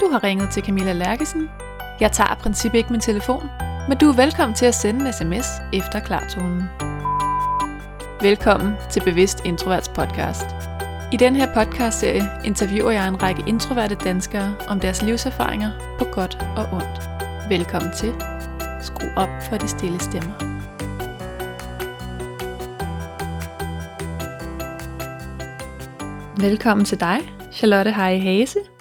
Du har ringet til Camilla Lærkesen. Jeg tager i princippet ikke min telefon, men du er velkommen til at sende en sms efter klartonen. Velkommen til Bevidst Introverts podcast. I den her podcastserie interviewer jeg en række introverte danskere om deres livserfaringer på godt og ondt. Velkommen til. Skru op for de stille stemmer. Velkommen til dig, Charlotte Heje Hase.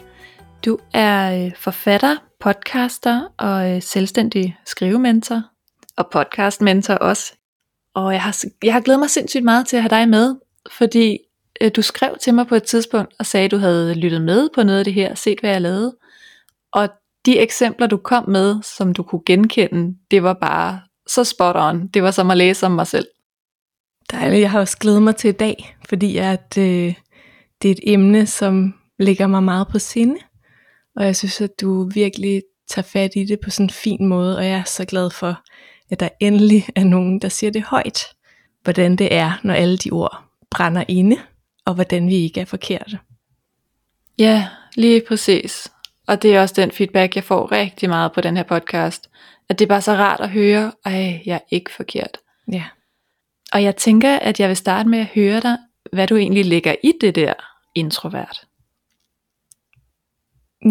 Du er øh, forfatter, podcaster og øh, selvstændig skrivementor og podcastmentor også. Og jeg har, jeg har glædet mig sindssygt meget til at have dig med, fordi øh, du skrev til mig på et tidspunkt og sagde, at du havde lyttet med på noget af det her, set hvad jeg lavede. Og de eksempler du kom med, som du kunne genkende, det var bare så spot on. Det var som at læse om mig selv. Dejligt, jeg har også glædet mig til i dag, fordi at, øh, det er et emne, som ligger mig meget på sinde. Og jeg synes, at du virkelig tager fat i det på sådan en fin måde, og jeg er så glad for, at der endelig er nogen, der siger det højt, hvordan det er, når alle de ord brænder inde, og hvordan vi ikke er forkerte. Ja, lige præcis. Og det er også den feedback, jeg får rigtig meget på den her podcast. At det er bare så rart at høre, at jeg er ikke forkert. Ja. Og jeg tænker, at jeg vil starte med at høre dig, hvad du egentlig lægger i det der introvert.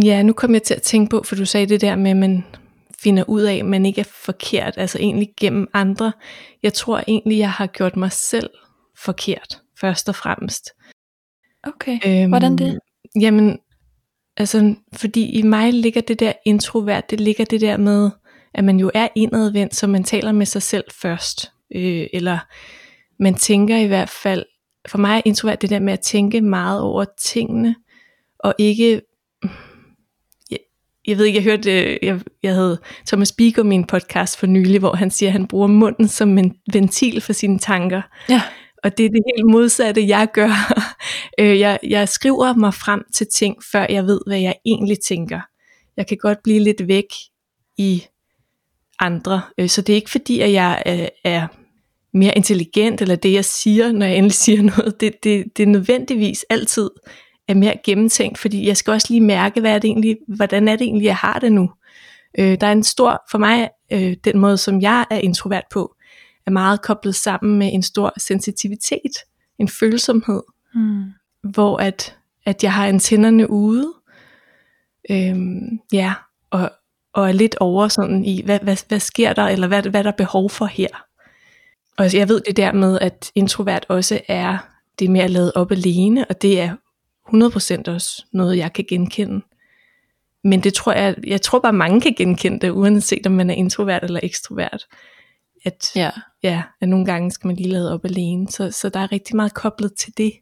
Ja, nu kom jeg til at tænke på, for du sagde det der med, at man finder ud af, at man ikke er forkert, altså egentlig gennem andre. Jeg tror egentlig, jeg har gjort mig selv forkert, først og fremmest. Okay, øhm, hvordan det? Jamen, altså, fordi i mig ligger det der introvert, det ligger det der med, at man jo er indadvendt, så man taler med sig selv først. Øh, eller man tænker i hvert fald, for mig er introvert det der med at tænke meget over tingene, og ikke jeg ved ikke, jeg hørte, jeg, jeg havde Thomas Bigo min podcast for nylig, hvor han siger, at han bruger munden som en ventil for sine tanker. Ja. Og det er det helt modsatte, jeg gør. Øh, jeg, jeg skriver mig frem til ting, før jeg ved, hvad jeg egentlig tænker. Jeg kan godt blive lidt væk i andre. Øh, så det er ikke fordi, at jeg øh, er mere intelligent, eller det jeg siger, når jeg endelig siger noget. Det, det, det er nødvendigvis altid er mere gennemtænkt, fordi jeg skal også lige mærke, hvad er det egentlig, hvordan er det egentlig, jeg har det nu. Øh, der er en stor, for mig, øh, den måde, som jeg er introvert på, er meget koblet sammen med en stor sensitivitet, en følsomhed, mm. hvor at, at jeg har antennerne ude, øhm, ja, og, og er lidt over sådan i, hvad, hvad, hvad sker der, eller hvad, hvad der er behov for her. Og jeg ved det der med, at introvert også er det med at lade op alene, og det er 100% også noget, jeg kan genkende. Men det tror jeg, jeg tror bare mange kan genkende det, uanset om man er introvert eller ekstrovert. At, ja. Ja, at nogle gange skal man lige lade op alene. Så, så der er rigtig meget koblet til det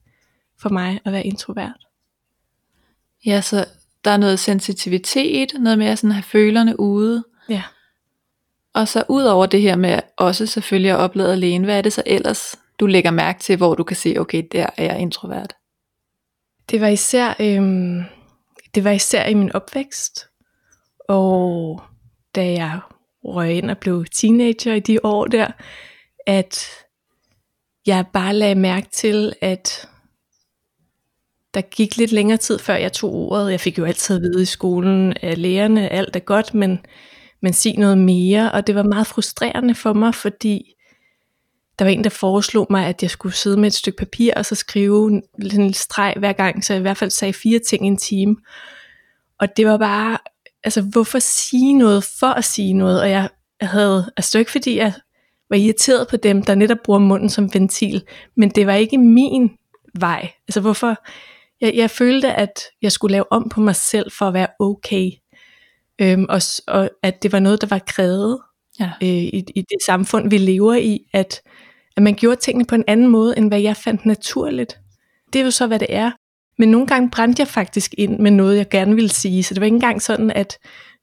for mig at være introvert. Ja, så der er noget sensitivitet, noget med at sådan have følerne ude. Ja. Og så ud over det her med også selvfølgelig at oplade alene, hvad er det så ellers, du lægger mærke til, hvor du kan se, okay, der er jeg introvert? Det var især, øhm, det var især i min opvækst, og da jeg røg ind og blev teenager i de år der, at jeg bare lagde mærke til, at der gik lidt længere tid, før jeg tog ordet. Jeg fik jo altid at vide i skolen af lærerne, alt er godt, men, men sig noget mere. Og det var meget frustrerende for mig, fordi der var en, der foreslog mig, at jeg skulle sidde med et stykke papir, og så skrive en streg hver gang, så jeg i hvert fald sagde fire ting i en time. Og det var bare, altså hvorfor sige noget for at sige noget? Og jeg, jeg havde, altså ikke fordi jeg var irriteret på dem, der netop bruger munden som ventil, men det var ikke min vej. Altså hvorfor, jeg, jeg følte, at jeg skulle lave om på mig selv for at være okay. Øhm, og, og at det var noget, der var krævet ja. øh, i, i det samfund, vi lever i, at, at man gjorde tingene på en anden måde, end hvad jeg fandt naturligt. Det er jo så, hvad det er. Men nogle gange brændte jeg faktisk ind med noget, jeg gerne ville sige, så det var ikke engang sådan, at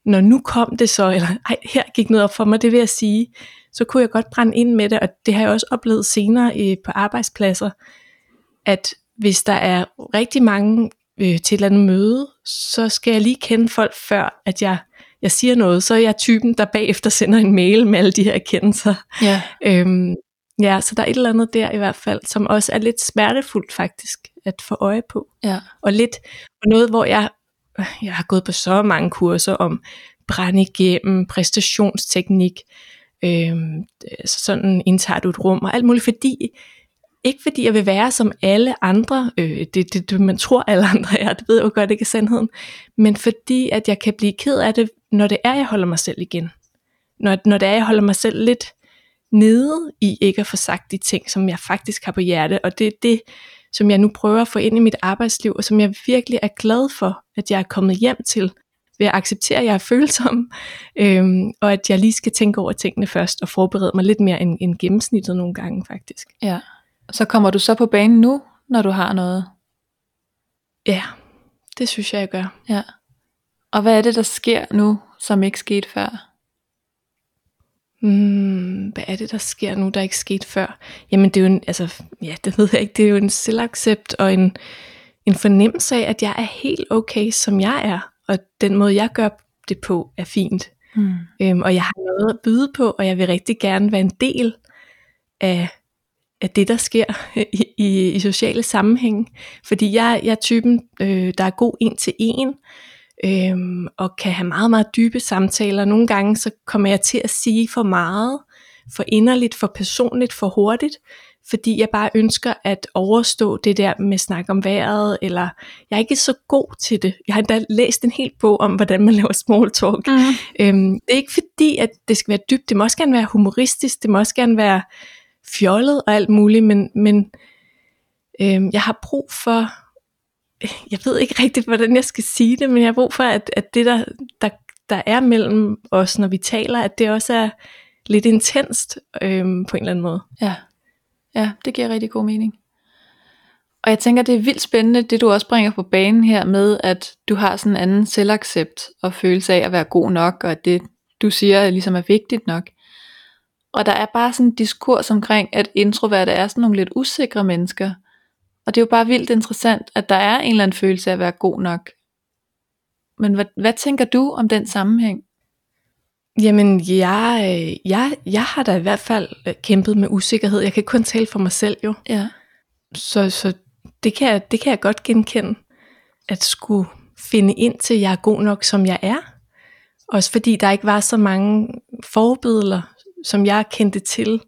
når nu kom det så, eller ej, her gik noget op for mig, det vil jeg sige, så kunne jeg godt brænde ind med det, og det har jeg også oplevet senere øh, på arbejdspladser, at hvis der er rigtig mange øh, til et eller andet møde, så skal jeg lige kende folk før, at jeg jeg siger noget, så er jeg typen, der bagefter sender en mail med alle de her erkendelser. Ja. Øhm, ja, så der er et eller andet der i hvert fald, som også er lidt smertefuldt faktisk at få øje på. Ja. Og lidt og noget, hvor jeg jeg har gået på så mange kurser om brænde igennem, præstationsteknik, øh, sådan indtager du et rum og alt muligt, fordi ikke fordi jeg vil være som alle andre, øh, det, det, det man tror alle andre er, det ved jeg jo godt ikke er sandheden, men fordi at jeg kan blive ked af det, når det er, jeg holder mig selv igen. Når, når det er, jeg holder mig selv lidt nede i ikke at få sagt de ting, som jeg faktisk har på hjerte, og det er det, som jeg nu prøver at få ind i mit arbejdsliv, og som jeg virkelig er glad for, at jeg er kommet hjem til, ved at acceptere, at jeg er følsom, øhm, og at jeg lige skal tænke over tingene først, og forberede mig lidt mere end, end gennemsnittet nogle gange faktisk. Ja. Så kommer du så på banen nu, når du har noget? Ja, det synes jeg, jeg gør. Ja. Og hvad er det, der sker nu, som ikke skete før? Hmm, hvad er det, der sker nu, der ikke skete før? Jamen det er jo en, altså, ja, det ved jeg ikke, det er jo en selvaccept og en, en fornemmelse af, at jeg er helt okay, som jeg er, og den måde, jeg gør det på, er fint. Mm. Øhm, og jeg har noget at byde på, og jeg vil rigtig gerne være en del af, af det, der sker i, i, i sociale sammenhæng. Fordi jeg, jeg er typen, øh, der er god en til en, øhm, og kan have meget, meget dybe samtaler. Nogle gange så kommer jeg til at sige for meget, for inderligt, for personligt, for hurtigt, fordi jeg bare ønsker at overstå det der med snak om vejret, eller jeg er ikke så god til det. Jeg har endda læst en hel bog om, hvordan man laver small talk. Mm. Øhm, det er ikke fordi, at det skal være dybt, det må også gerne være humoristisk, det må også gerne være fjollet og alt muligt, men, men øh, jeg har brug for jeg ved ikke rigtigt, hvordan jeg skal sige det, men jeg har brug for, at, at det, der, der, der er mellem os, når vi taler, at det også er lidt intenst øh, på en eller anden måde. Ja. ja, det giver rigtig god mening. Og jeg tænker, det er vildt spændende, det du også bringer på banen her med, at du har sådan en anden selvaccept og følelse af at være god nok, og at det, du siger, ligesom er vigtigt nok. Og der er bare sådan en diskurs omkring, at introverte er sådan nogle lidt usikre mennesker, og det er jo bare vildt interessant, at der er en eller anden følelse af at være god nok. Men hvad, hvad tænker du om den sammenhæng? Jamen, jeg, jeg, jeg har da i hvert fald øh, kæmpet med usikkerhed. Jeg kan kun tale for mig selv jo. Ja. Så, så det, kan jeg, det kan jeg godt genkende. At skulle finde ind til, at jeg er god nok, som jeg er. Også fordi der ikke var så mange forbilleder, som jeg kendte til,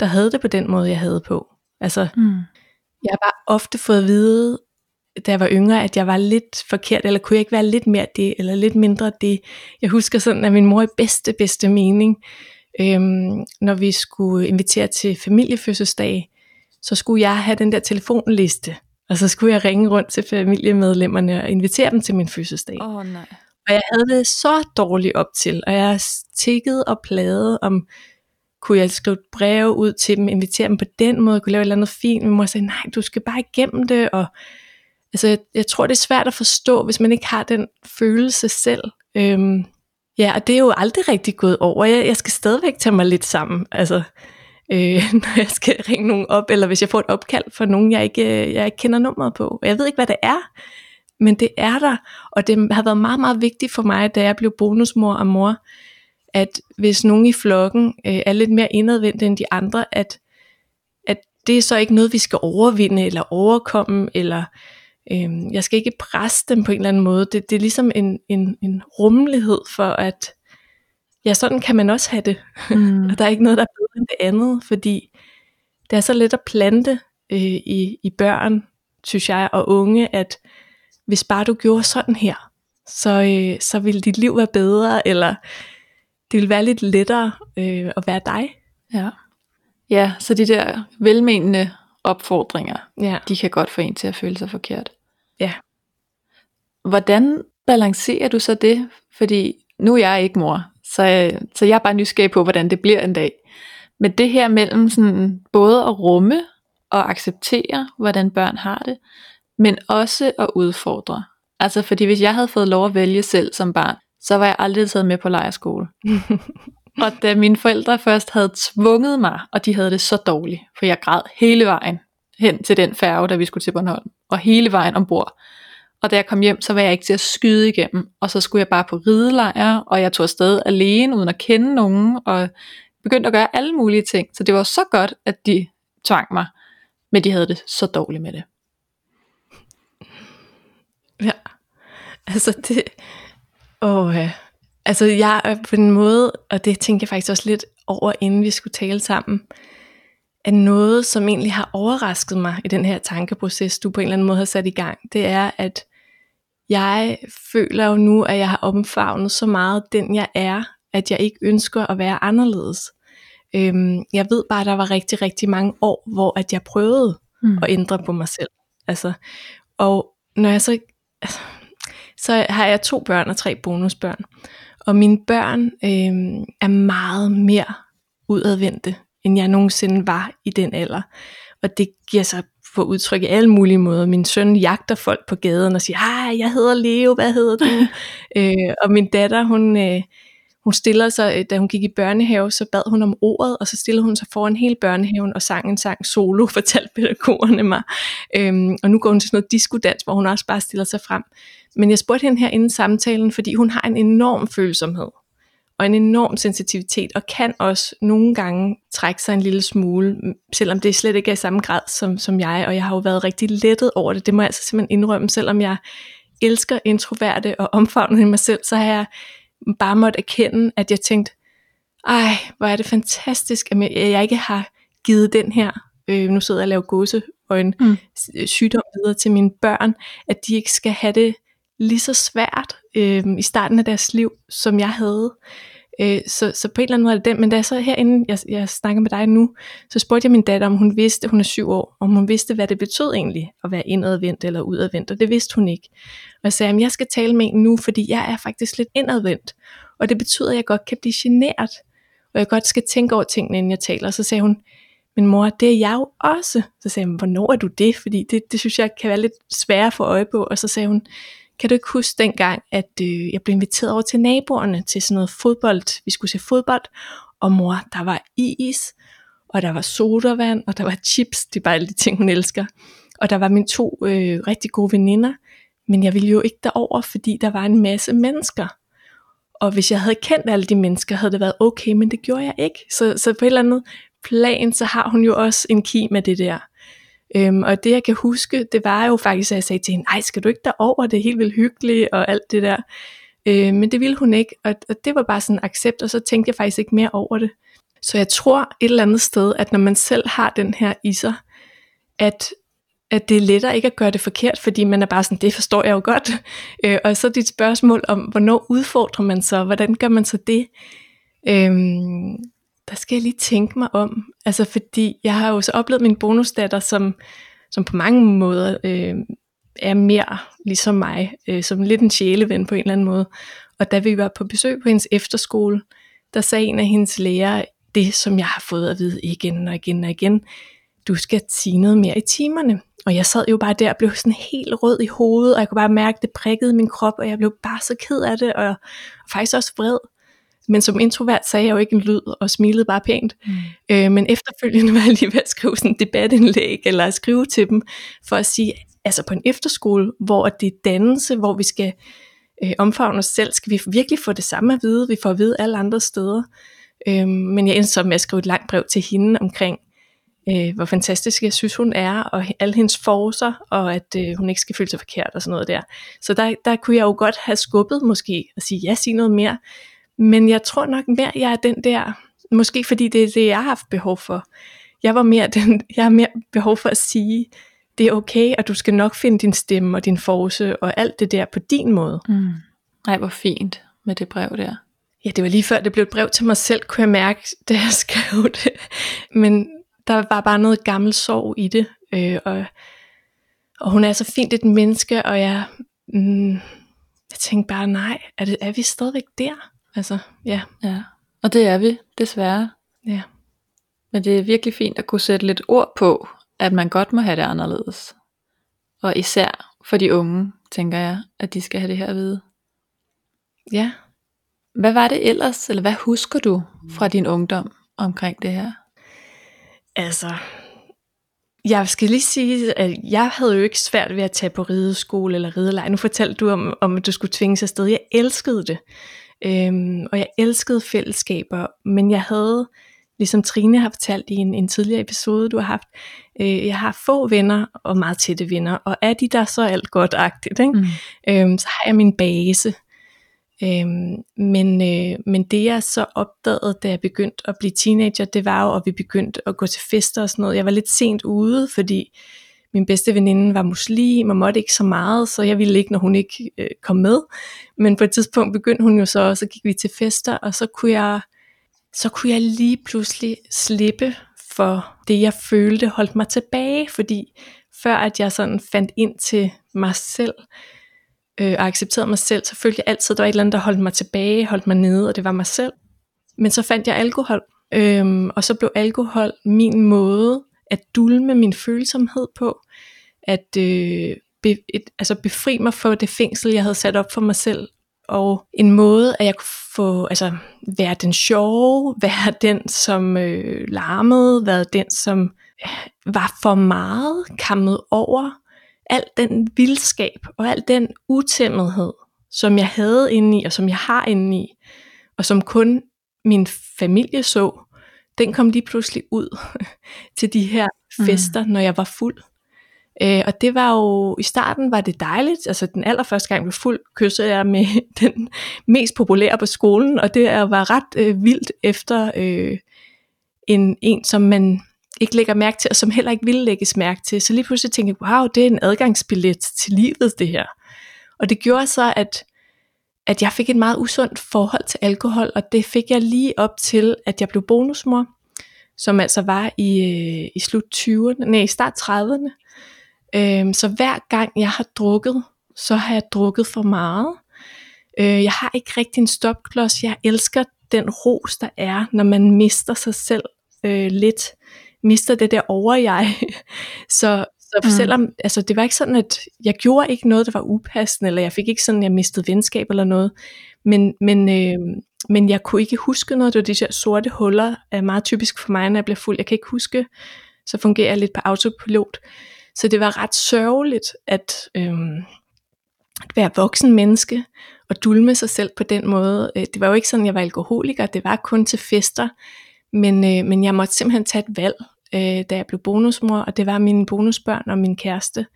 der havde det på den måde, jeg havde på. Altså, mm. Jeg har bare ofte fået at vide, da jeg var yngre, at jeg var lidt forkert, eller kunne jeg ikke være lidt mere det, eller lidt mindre det. Jeg husker sådan, at min mor i bedste, bedste mening, øhm, når vi skulle invitere til familiefødselsdag, så skulle jeg have den der telefonliste, og så skulle jeg ringe rundt til familiemedlemmerne og invitere dem til min fødselsdag. Åh oh, nej. Og jeg havde det så dårligt op til, og jeg tikkede og plagede om kunne jeg skrive breve ud til dem, invitere dem på den måde, kunne lave et eller andet fint, men mor sagde, nej, du skal bare igennem det, og altså, jeg, jeg tror, det er svært at forstå, hvis man ikke har den følelse selv. Øhm, ja, og det er jo aldrig rigtig gået over. Jeg, jeg skal stadigvæk tage mig lidt sammen, altså, øh, når jeg skal ringe nogen op, eller hvis jeg får et opkald fra nogen, jeg ikke, øh, jeg ikke kender nummeret på. Og jeg ved ikke, hvad det er, men det er der, og det har været meget, meget vigtigt for mig, da jeg blev bonusmor og mor, at hvis nogen i flokken øh, er lidt mere indadvendte end de andre, at, at det er så ikke noget, vi skal overvinde eller overkomme, eller øh, jeg skal ikke presse dem på en eller anden måde. Det, det er ligesom en, en, en rummelighed for, at ja, sådan kan man også have det. Mm. og der er ikke noget, der er bedre end det andet, fordi det er så let at plante øh, i, i børn, synes jeg, og unge, at hvis bare du gjorde sådan her, så, øh, så ville dit liv være bedre, eller det vil være lidt lettere øh, at være dig. Ja. ja, så de der velmenende opfordringer, ja. de kan godt få en til at føle sig forkert. Ja. Hvordan balancerer du så det? Fordi nu er jeg ikke mor, så, så jeg er bare nysgerrig på, hvordan det bliver en dag. Men det her mellem sådan, både at rumme og acceptere, hvordan børn har det, men også at udfordre. Altså fordi hvis jeg havde fået lov at vælge selv som barn, så var jeg aldrig taget med på lejerskole. og da mine forældre først havde tvunget mig, og de havde det så dårligt, for jeg græd hele vejen hen til den færge, da vi skulle til Bornholm, og hele vejen ombord. Og da jeg kom hjem, så var jeg ikke til at skyde igennem, og så skulle jeg bare på ridelejr, og jeg tog afsted alene, uden at kende nogen, og begyndte at gøre alle mulige ting. Så det var så godt, at de tvang mig, men de havde det så dårligt med det. Ja. Altså det, åh, ja. altså jeg er på en måde, og det tænker jeg faktisk også lidt over, inden vi skulle tale sammen, at noget, som egentlig har overrasket mig i den her tankeproces, du på en eller anden måde har sat i gang, det er, at jeg føler jo nu, at jeg har omfavnet så meget den jeg er, at jeg ikke ønsker at være anderledes. Øhm, jeg ved bare, at der var rigtig, rigtig mange år, hvor at jeg prøvede mm. at ændre på mig selv. Altså, og når jeg så, altså, så har jeg to børn og tre bonusbørn. Og mine børn øh, er meget mere udadvendte, end jeg nogensinde var i den alder. Og det giver sig på udtryk i alle mulige måder. Min søn jagter folk på gaden og siger, hej, jeg hedder Leo, hvad hedder du? øh, og min datter, hun, øh, hun stiller sig, øh, da hun gik i børnehave, så bad hun om ordet, og så stillede hun sig foran hele børnehaven og sang en sang solo, fortalte pædagogerne mig. Øhm, og nu går hun til sådan noget diskodans, hvor hun også bare stiller sig frem. Men jeg spurgte hende her inden samtalen, fordi hun har en enorm følsomhed og en enorm sensitivitet, og kan også nogle gange trække sig en lille smule, selvom det slet ikke er i samme grad som, som jeg, og jeg har jo været rigtig lettet over det, det må jeg altså simpelthen indrømme, selvom jeg elsker introverte og omfavner mig selv, så har jeg bare måtte erkende, at jeg tænkte, ej, hvor er det fantastisk, at jeg ikke har givet den her, øh, nu sidder jeg og laver gåse og en mm. sygdom videre til mine børn, at de ikke skal have det lige så svært øh, i starten af deres liv, som jeg havde. Øh, så, så på en eller anden måde er det den, men da jeg så herinde, jeg, jeg snakker med dig nu, så spurgte jeg min datter, om hun vidste, hun er syv år, om hun vidste, hvad det betød egentlig, at være indadvendt eller udadvendt, og det vidste hun ikke. Og jeg sagde, at jeg skal tale med en nu, fordi jeg er faktisk lidt indadvendt, og det betyder, at jeg godt kan blive generet, og jeg godt skal tænke over tingene, inden jeg taler. Og så sagde hun, men mor, det er jeg jo også. Så sagde jeg, hvornår er du det? Fordi det, det synes jeg kan være lidt sværere at få øje på. Og så sagde hun, kan du ikke huske dengang, at øh, jeg blev inviteret over til naboerne til sådan noget fodbold. Vi skulle se fodbold, og mor, der var is, og der var sodavand, og der var chips. Det er bare alle de ting, hun elsker. Og der var mine to øh, rigtig gode veninder, men jeg ville jo ikke derover, fordi der var en masse mennesker. Og hvis jeg havde kendt alle de mennesker, havde det været okay, men det gjorde jeg ikke. Så, så på et eller andet plan, så har hun jo også en kim med det der. Øhm, og det jeg kan huske, det var jo faktisk, at jeg sagde til hende, nej, skal du ikke derover, det er helt vildt hyggeligt og alt det der. Øh, men det ville hun ikke, og, og det var bare sådan en accept, og så tænkte jeg faktisk ikke mere over det. Så jeg tror et eller andet sted, at når man selv har den her i sig, at, at det er lettere ikke at gøre det forkert, fordi man er bare sådan, det forstår jeg jo godt. Øh, og så dit spørgsmål om, hvornår udfordrer man så, hvordan gør man så det? Øhm, der skal jeg lige tænke mig om. Altså fordi jeg har jo så oplevet min bonusdatter, som, som på mange måder øh, er mere ligesom mig, øh, som lidt en sjæleven på en eller anden måde. Og da vi var på besøg på hendes efterskole, der sagde en af hendes lærere det, som jeg har fået at vide igen og igen og igen. Du skal sige noget mere i timerne. Og jeg sad jo bare der og blev sådan helt rød i hovedet, og jeg kunne bare mærke, det prikkede min krop, og jeg blev bare så ked af det, og, og faktisk også vred. Men som introvert sagde jeg jo ikke en lyd og smilede bare pænt. Mm. Øh, men efterfølgende var jeg lige ved at skrive sådan en debatindlæg eller at skrive til dem for at sige, altså på en efterskole, hvor det er dannelse, hvor vi skal øh, omfavne os selv, skal vi virkelig få det samme at vide, vi får at vide alle andre steder. Øh, men jeg endte så med at skrive et langt brev til hende omkring, øh, hvor fantastisk jeg synes hun er, og alle hendes forser, og at øh, hun ikke skal føle sig forkert og sådan noget der. Så der, der kunne jeg jo godt have skubbet måske, og sige, ja, sig noget mere, men jeg tror nok mere, jeg er den der, måske fordi det er det, jeg har haft behov for. Jeg var mere den, jeg har mere behov for at sige, det er okay, og du skal nok finde din stemme og din force og alt det der på din måde. Mm. Ej, hvor fint med det brev der. Ja, det var lige før det blev et brev til mig selv, kunne jeg mærke, da jeg skrev det. Men der var bare noget gammel sorg i det. Øh, og, og hun er så fint et menneske, og jeg, mm, jeg tænkte bare, nej, er, det, er vi stadigvæk der? Altså, ja. Ja, og det er vi, desværre. Ja. Men det er virkelig fint at kunne sætte lidt ord på, at man godt må have det anderledes. Og især for de unge, tænker jeg, at de skal have det her at vide. Ja. Hvad var det ellers, eller hvad husker du fra din ungdom omkring det her? Altså, jeg skal lige sige, at jeg havde jo ikke svært ved at tage på rideskole eller ridelej. Nu fortalte du om, om at du skulle tvinge sig afsted. Jeg elskede det. Øhm, og jeg elskede fællesskaber, men jeg havde, ligesom Trine har fortalt i en, en tidligere episode, du har haft, øh, jeg har få venner og meget tætte venner, og er de der så alt godt-agtigt, ikke? Mm. Øhm, så har jeg min base. Øhm, men, øh, men det jeg så opdagede, da jeg begyndte at blive teenager, det var jo, at vi begyndte at gå til fester og sådan noget. Jeg var lidt sent ude, fordi min bedste veninde var muslim og måtte ikke så meget, så jeg ville ikke, når hun ikke øh, kom med. Men på et tidspunkt begyndte hun jo så, og så gik vi til fester, og så kunne jeg, så kunne jeg lige pludselig slippe for det, jeg følte holdt mig tilbage, fordi før at jeg sådan fandt ind til mig selv, øh, og accepterede mig selv, så følte jeg altid, at der var et eller andet, der holdt mig tilbage, holdt mig nede, og det var mig selv. Men så fandt jeg alkohol, øhm, og så blev alkohol min måde at dulme min følsomhed på, at øh, be, et, altså befri mig for det fængsel, jeg havde sat op for mig selv, og en måde, at jeg kunne få, altså være den sjove, være den, som øh, larmede, være den, som øh, var for meget kammet over, al den vildskab og al den utæmmethed, som jeg havde inde i, og som jeg har inde i, og som kun min familie så, den kom lige pludselig ud til de her mm. fester, mm. når jeg var fuld. Øh, og det var jo, i starten var det dejligt, altså den allerførste gang blev fuld, kyssede jeg med den mest populære på skolen, og det var ret øh, vildt efter øh, en, en, som man ikke lægger mærke til, og som heller ikke ville lægges mærke til. Så lige pludselig tænkte jeg, wow, det er en adgangsbillet til livet, det her. Og det gjorde så, at, at jeg fik et meget usundt forhold til alkohol, og det fik jeg lige op til, at jeg blev bonusmor, som altså var i, øh, i slut 20'erne, nej, i start 30'erne. Øhm, så hver gang jeg har drukket, så har jeg drukket for meget. Øh, jeg har ikke rigtig en stopklods. Jeg elsker den ros, der er, når man mister sig selv øh, lidt mister det der over jeg. så så mm. selvom, altså det var ikke sådan, at jeg gjorde ikke noget, der var upassende, eller jeg fik ikke sådan, at jeg mistede venskab eller noget, men, men, øh, men jeg kunne ikke huske noget, det var de der sorte huller, er meget typisk for mig, når jeg bliver fuld, jeg kan ikke huske, så fungerer jeg lidt på autopilot, så det var ret sørgeligt, at, øh, at være voksen menneske, og dulme sig selv på den måde, øh, det var jo ikke sådan, jeg var alkoholiker, det var kun til fester, men, øh, men jeg måtte simpelthen tage et valg, øh, da jeg blev bonusmor, og det var mine bonusbørn og min kæreste.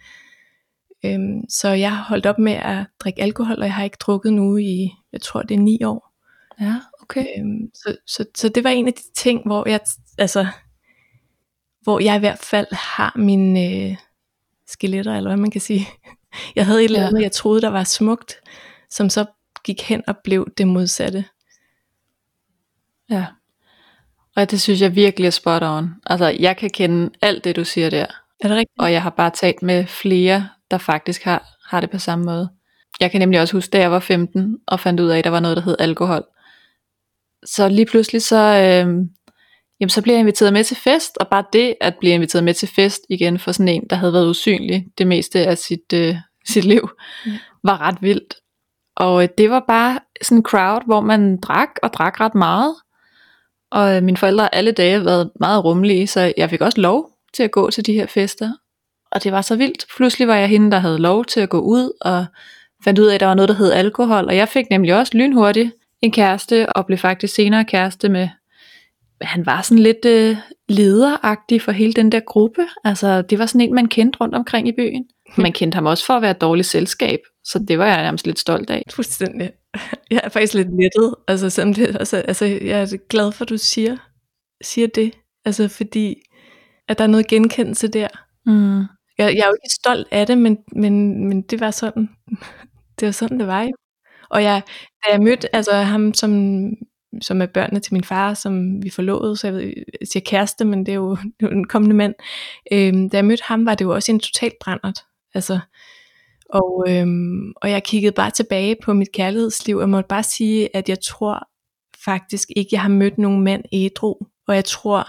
Øhm, så jeg har holdt op med at drikke alkohol, og jeg har ikke drukket nu i, jeg tror det er ni år. Ja, okay. Øhm, så, så, så det var en af de ting, hvor jeg, altså, hvor jeg i hvert fald har mine øh, skeletter, eller hvad man kan sige. Jeg havde et eller andet, ja. jeg troede, der var smukt, som så gik hen og blev det modsatte. Ja. Og det synes jeg virkelig er spot on. Altså, jeg kan kende alt det, du siger der. Er det rigtigt? Og jeg har bare talt med flere, der faktisk har, har det på samme måde. Jeg kan nemlig også huske, da jeg var 15 og fandt ud af, at der var noget, der hed alkohol. Så lige pludselig så, øh, jamen, så bliver jeg inviteret med til fest, og bare det at blive inviteret med til fest igen for sådan en, der havde været usynlig det meste af sit, øh, sit liv, mm. var ret vildt. Og øh, det var bare sådan en crowd, hvor man drak og drak ret meget. Og øh, mine forældre har alle dage været meget rummelige, så jeg fik også lov til at gå til de her fester. Og det var så vildt. Pludselig var jeg hende, der havde lov til at gå ud, og fandt ud af, at der var noget, der hed alkohol. Og jeg fik nemlig også lynhurtigt en kæreste, og blev faktisk senere kæreste med, han var sådan lidt øh, lederagtig for hele den der gruppe. Altså, det var sådan en, man kendte rundt omkring i byen. Man kendte ham også for at være et dårligt selskab, så det var jeg nærmest lidt stolt af. Fuldstændig. Jeg er faktisk lidt lettet, altså, selvom det, altså, altså jeg er glad for, at du siger, siger det, altså fordi, at der er noget genkendelse der. Mm. Jeg, jeg er jo ikke stolt af det, men, men, men det var sådan, det var sådan, det var jo. Og jeg, da jeg mødte altså, ham, som, som er børnene til min far, som vi forlovede, så jeg, ved, jeg siger kæreste, men det er jo, det er jo en kommende mand. Øhm, da jeg mødte ham, var det jo også en total brændert. Altså, og, øhm, og jeg kiggede bare tilbage på mit kærlighedsliv, og måtte bare sige, at jeg tror faktisk ikke, jeg har mødt nogen mand ædru. Og jeg tror,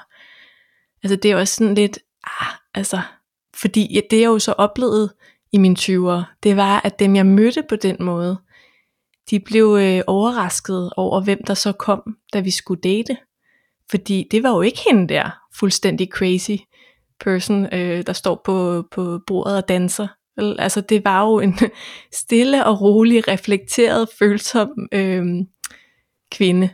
altså det er også sådan lidt, ah, altså, fordi det jeg jo så oplevede i mine 20'ere, det var, at dem jeg mødte på den måde, de blev øh, overrasket over, hvem der så kom, da vi skulle date. Fordi det var jo ikke hende der, fuldstændig crazy person, øh, der står på, på bordet og danser. Altså det var jo en stille og rolig, reflekteret, følsom øh, kvinde,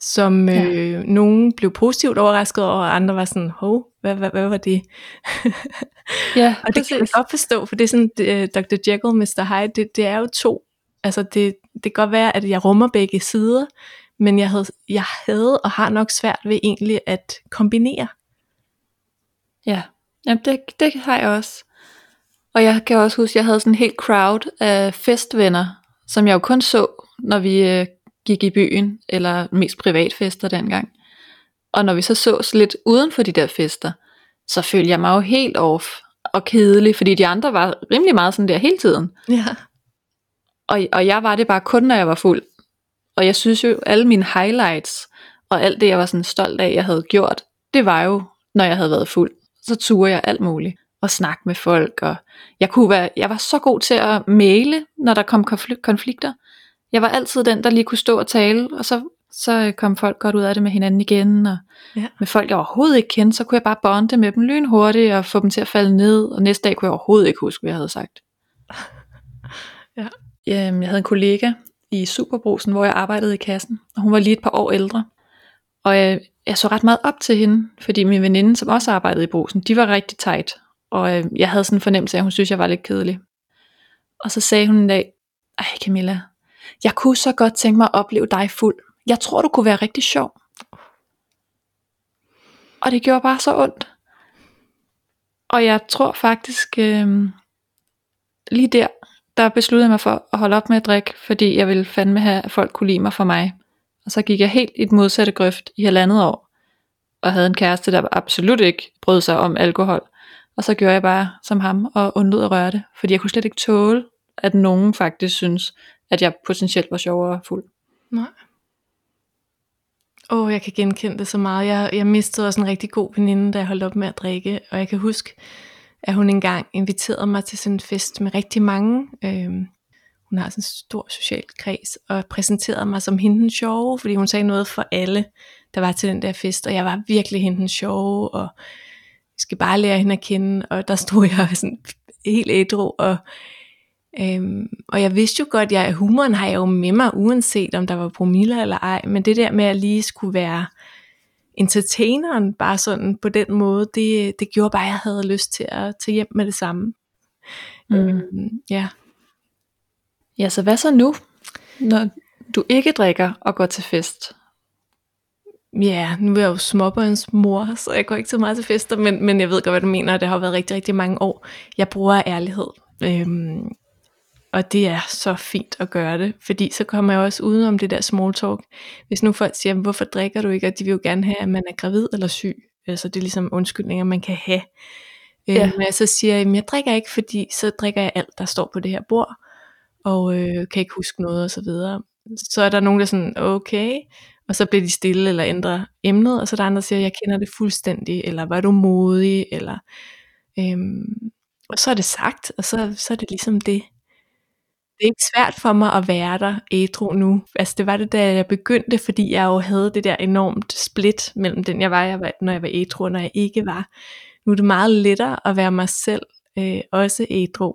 som øh, ja. nogen blev positivt overrasket over, og andre var sådan, hov, hvad, hvad, hvad var det? Ja, og det kan jeg godt forstå, for det er sådan, uh, Dr. Jekyll, Mr. Hyde, det, det er jo to, altså det, det kan godt være, at jeg rummer begge sider, men jeg havde, jeg havde og har nok svært ved egentlig at kombinere. Ja, Jamen, det, det har jeg også. Og jeg kan også huske, at jeg havde sådan en helt crowd af festvenner, som jeg jo kun så, når vi øh, gik i byen, eller mest privatfester dengang. Og når vi så sås lidt uden for de der fester, så følte jeg mig jo helt off og kedelig, fordi de andre var rimelig meget sådan der hele tiden. Ja. Og, og jeg var det bare kun, når jeg var fuld. Og jeg synes jo, alle mine highlights, og alt det, jeg var sådan stolt af, jeg havde gjort, det var jo, når jeg havde været fuld. Så turde jeg alt muligt. Og snakke med folk. Og jeg, kunne være, jeg var så god til at male, når der kom konflikter. Jeg var altid den, der lige kunne stå og tale, og så, så kom folk godt ud af det med hinanden igen. Og Ja. med folk, jeg overhovedet ikke kendte, så kunne jeg bare bonde med dem lynhurtigt og få dem til at falde ned. Og næste dag kunne jeg overhovedet ikke huske, hvad jeg havde sagt. Ja. Jamen, jeg havde en kollega i Superbrusen, hvor jeg arbejdede i kassen, og hun var lige et par år ældre. Og jeg, jeg så ret meget op til hende, fordi min veninde, som også arbejdede i brusen, de var rigtig tight. Og øh, jeg havde sådan en fornemmelse af, at hun synes, jeg var lidt kedelig. Og så sagde hun en dag, ej Camilla, jeg kunne så godt tænke mig at opleve dig fuld. Jeg tror, du kunne være rigtig sjov. Og det gjorde bare så ondt. Og jeg tror faktisk, øh, lige der, der besluttede jeg mig for at holde op med at drikke, fordi jeg ville fandme have, at folk kunne lide mig for mig. Og så gik jeg helt i et modsatte grøft i halvandet år, og havde en kæreste, der absolut ikke brød sig om alkohol. Og så gjorde jeg bare som ham, og undlod at røre det, fordi jeg kunne slet ikke tåle, at nogen faktisk synes, at jeg potentielt var sjovere fuld. Nej. Åh, oh, jeg kan genkende det så meget. Jeg, jeg mistede også en rigtig god veninde, da jeg holdt op med at drikke. Og jeg kan huske, at hun engang inviterede mig til sådan en fest med rigtig mange. Øhm, hun har sådan en stor social kreds, og præsenterede mig som hende den sjove, fordi hun sagde noget for alle, der var til den der fest. Og jeg var virkelig hende den sjove, og skal bare lære hende at kende. Og der stod jeg sådan helt ædru, og Øhm, og jeg vidste jo godt, at humoren har jeg jo med mig, uanset om der var promiller eller ej, men det der med at lige skulle være entertaineren, bare sådan på den måde, det, det gjorde bare, at jeg havde lyst til at tage hjem med det samme. Mm. Øhm, ja. Ja, så hvad så nu, når du ikke drikker og går til fest? Ja, nu er jeg jo småbørns mor, så jeg går ikke så meget til fester, men, men jeg ved godt, hvad du mener, det har været rigtig, rigtig mange år. Jeg bruger ærlighed. Øhm, og det er så fint at gøre det, fordi så kommer jeg også uden om det der small talk. Hvis nu folk siger, hvorfor drikker du ikke, og de vil jo gerne have, at man er gravid eller syg. Altså det er ligesom undskyldninger, man kan have. Øh, ja. Men jeg så siger, jeg, jeg drikker ikke, fordi så drikker jeg alt, der står på det her bord, og øh, kan ikke huske noget og så videre. Så er der nogen, der er sådan, okay, og så bliver de stille eller ændrer emnet, og så er der andre, der siger, jeg kender det fuldstændig, eller var du modig, eller øhm, og så er det sagt, og så, så er det ligesom det det er ikke svært for mig at være der ædru nu. Altså det var det, da jeg begyndte, fordi jeg jo havde det der enormt split mellem den, jeg var, jeg var når jeg var ædru, og når jeg ikke var. Nu er det meget lettere at være mig selv, øh, også ædru.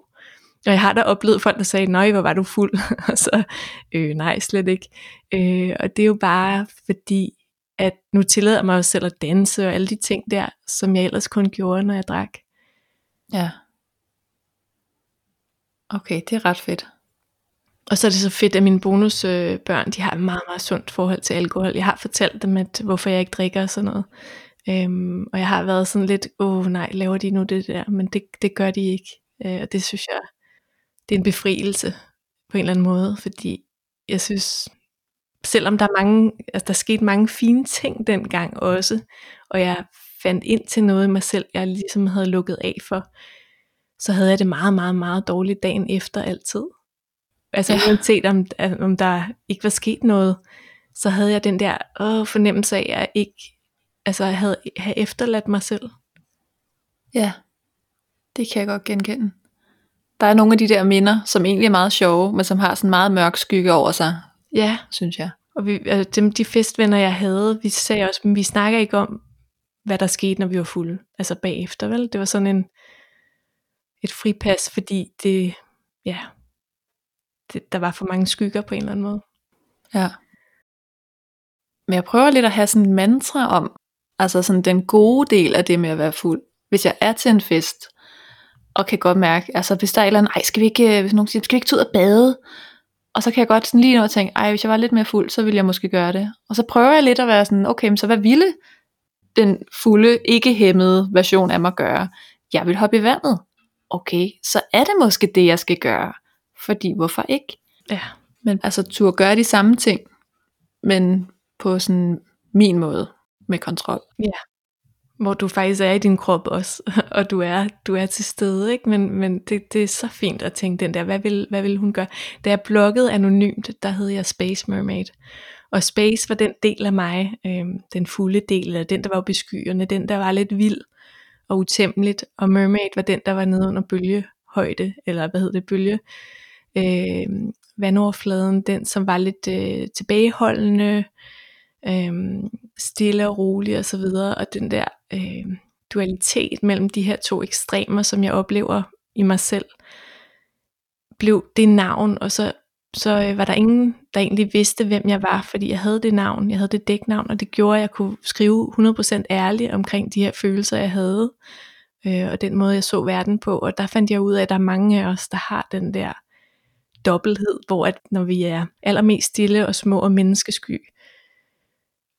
Og jeg har da oplevet folk, der sagde, nej, hvor var du fuld? og så, øh, nej, slet ikke. Øh, og det er jo bare fordi, at nu tillader mig selv at danse og alle de ting der, som jeg ellers kun gjorde, når jeg drak. Ja. Okay, det er ret fedt. Og så er det så fedt, at mine bonusbørn, de har et meget, meget sundt forhold til alkohol. Jeg har fortalt dem, at hvorfor jeg ikke drikker og sådan noget. Øhm, og jeg har været sådan lidt, åh oh, nej, laver de nu det der? Men det, det gør de ikke. Øh, og det synes jeg, det er en befrielse på en eller anden måde. Fordi jeg synes, selvom der er mange, altså der skete mange fine ting dengang også, og jeg fandt ind til noget i mig selv, jeg ligesom havde lukket af for, så havde jeg det meget, meget, meget dårligt dagen efter altid. Altså ja. uanset om, om der ikke var sket noget, så havde jeg den der åh, fornemmelse af, at jeg ikke altså, havde, havde efterladt mig selv. Ja, det kan jeg godt genkende. Der er nogle af de der minder, som egentlig er meget sjove, men som har sådan meget mørk skygge over sig, ja. synes jeg. Og vi, altså, dem, de festvenner, jeg havde, vi sagde også, men vi snakker ikke om, hvad der skete, når vi var fulde. Altså bagefter, vel? Det var sådan en, et fripas, fordi det, ja, det, der var for mange skygger på en eller anden måde. Ja. Men jeg prøver lidt at have sådan en mantra om, altså sådan den gode del af det med at være fuld. Hvis jeg er til en fest, og kan godt mærke, altså hvis der er et eller andet, ej, skal vi ikke, hvis nogen siger, skal vi ikke tage ud og bade? Og så kan jeg godt sådan lige nå at tænke, ej, hvis jeg var lidt mere fuld, så ville jeg måske gøre det. Og så prøver jeg lidt at være sådan, okay, men så hvad ville den fulde, ikke hæmmede version af mig gøre? Jeg vil hoppe i vandet. Okay, så er det måske det, jeg skal gøre. Fordi hvorfor ikke? Ja. Men altså turde gøre de samme ting, men på sådan min måde med kontrol. Ja. Hvor du faktisk er i din krop også, og du er, du er til stede, ikke? Men, men det, det er så fint at tænke den der, hvad vil, hvad vil hun gøre? Da jeg bloggede anonymt, der hed jeg Space Mermaid. Og Space var den del af mig, øh, den fulde del, eller den der var oppe i skyerne, den der var lidt vild og utæmmeligt, og Mermaid var den der var nede under bølgehøjde, eller hvad hed det, bølge, øh, vandoverfladen, den som var lidt øh, tilbageholdende, øh, Øhm, stille og rolig og så videre, og den der øh, dualitet mellem de her to ekstremer, som jeg oplever i mig selv, blev det navn, og så, så øh, var der ingen, der egentlig vidste, hvem jeg var, fordi jeg havde det navn, jeg havde det dæknavn, og det gjorde, at jeg kunne skrive 100% ærligt omkring de her følelser, jeg havde, øh, og den måde, jeg så verden på, og der fandt jeg ud af, at der er mange af os, der har den der dobbelthed, hvor at når vi er allermest stille og små og menneskesky,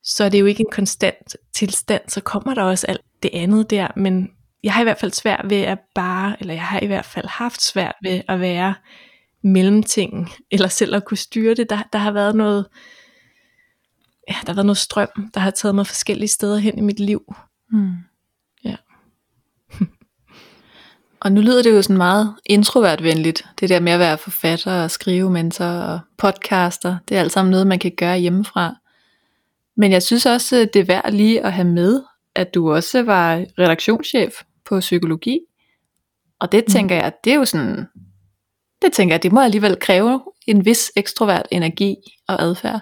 så er det jo ikke en konstant tilstand, så kommer der også alt det andet der, men jeg har i hvert fald svært ved at bare, eller jeg har i hvert fald haft svært ved at være mellemting, eller selv at kunne styre det. Der, der har været noget, ja, der har været noget strøm, der har taget mig forskellige steder hen i mit liv. Hmm. Ja. Og nu lyder det jo sådan meget introvertvenligt, det der med at være forfatter og skrive mentor og podcaster. Det er alt sammen noget, man kan gøre hjemmefra. Men jeg synes også, det er værd lige at have med, at du også var redaktionschef på psykologi. Og det tænker jeg, det er jo sådan, det tænker jeg, det må alligevel kræve en vis ekstrovert energi og adfærd.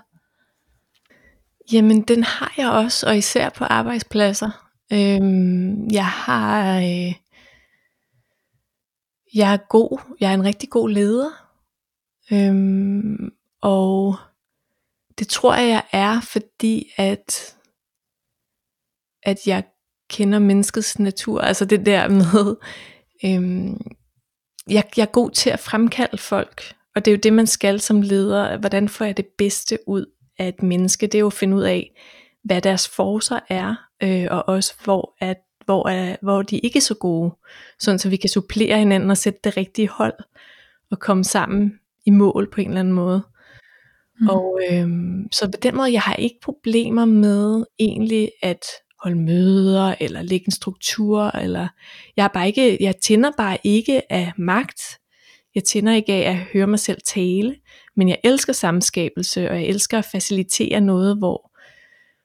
Jamen, den har jeg også, og især på arbejdspladser. Øhm, jeg har, øh, jeg er god, jeg er en rigtig god leder. Øhm, og det tror jeg, jeg er, fordi at, at jeg kender menneskets natur. Altså det der med, øhm, jeg, jeg er god til at fremkalde folk. Og det er jo det, man skal som leder. Hvordan får jeg det bedste ud af et menneske? Det er jo at finde ud af, hvad deres forser er, øh, og også hvor, at, hvor, er, hvor de ikke er så gode. Sådan så vi kan supplere hinanden og sætte det rigtige hold, og komme sammen i mål på en eller anden måde. Mm. Og øhm, så på den måde, jeg har ikke problemer med egentlig at holde møder, eller lægge en struktur, eller jeg er bare ikke, jeg tænder bare ikke af magt, jeg tænder ikke af at høre mig selv tale, men jeg elsker samskabelse, og jeg elsker at facilitere noget, hvor,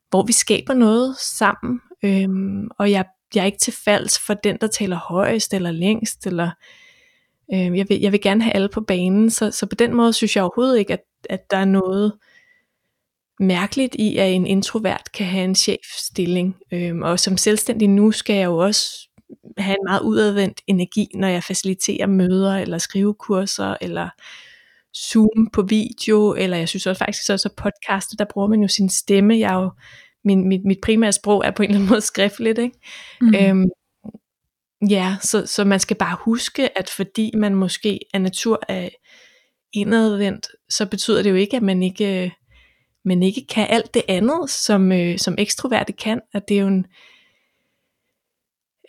hvor vi skaber noget sammen, øhm, og jeg, jeg er ikke til falds for den, der taler højest eller længst, eller øh, jeg, vil, jeg vil gerne have alle på banen, så, så på den måde synes jeg overhovedet ikke, at at der er noget mærkeligt i, at en introvert kan have en chefstilling. Øhm, og som selvstændig nu skal jeg jo også have en meget udadvendt energi, når jeg faciliterer møder, eller skrivekurser, eller Zoom på video, eller jeg synes også faktisk også at podcast, der bruger man jo sin stemme. Jeg er jo, min, mit, mit primære sprog er på en eller anden måde skriftligt. Ikke? Mm. Øhm, ja, så, så man skal bare huske, at fordi man måske af natur er indadvendt, så betyder det jo ikke, at man ikke, man ikke kan alt det andet, som, øh, som ekstroverte kan. At det er jo en,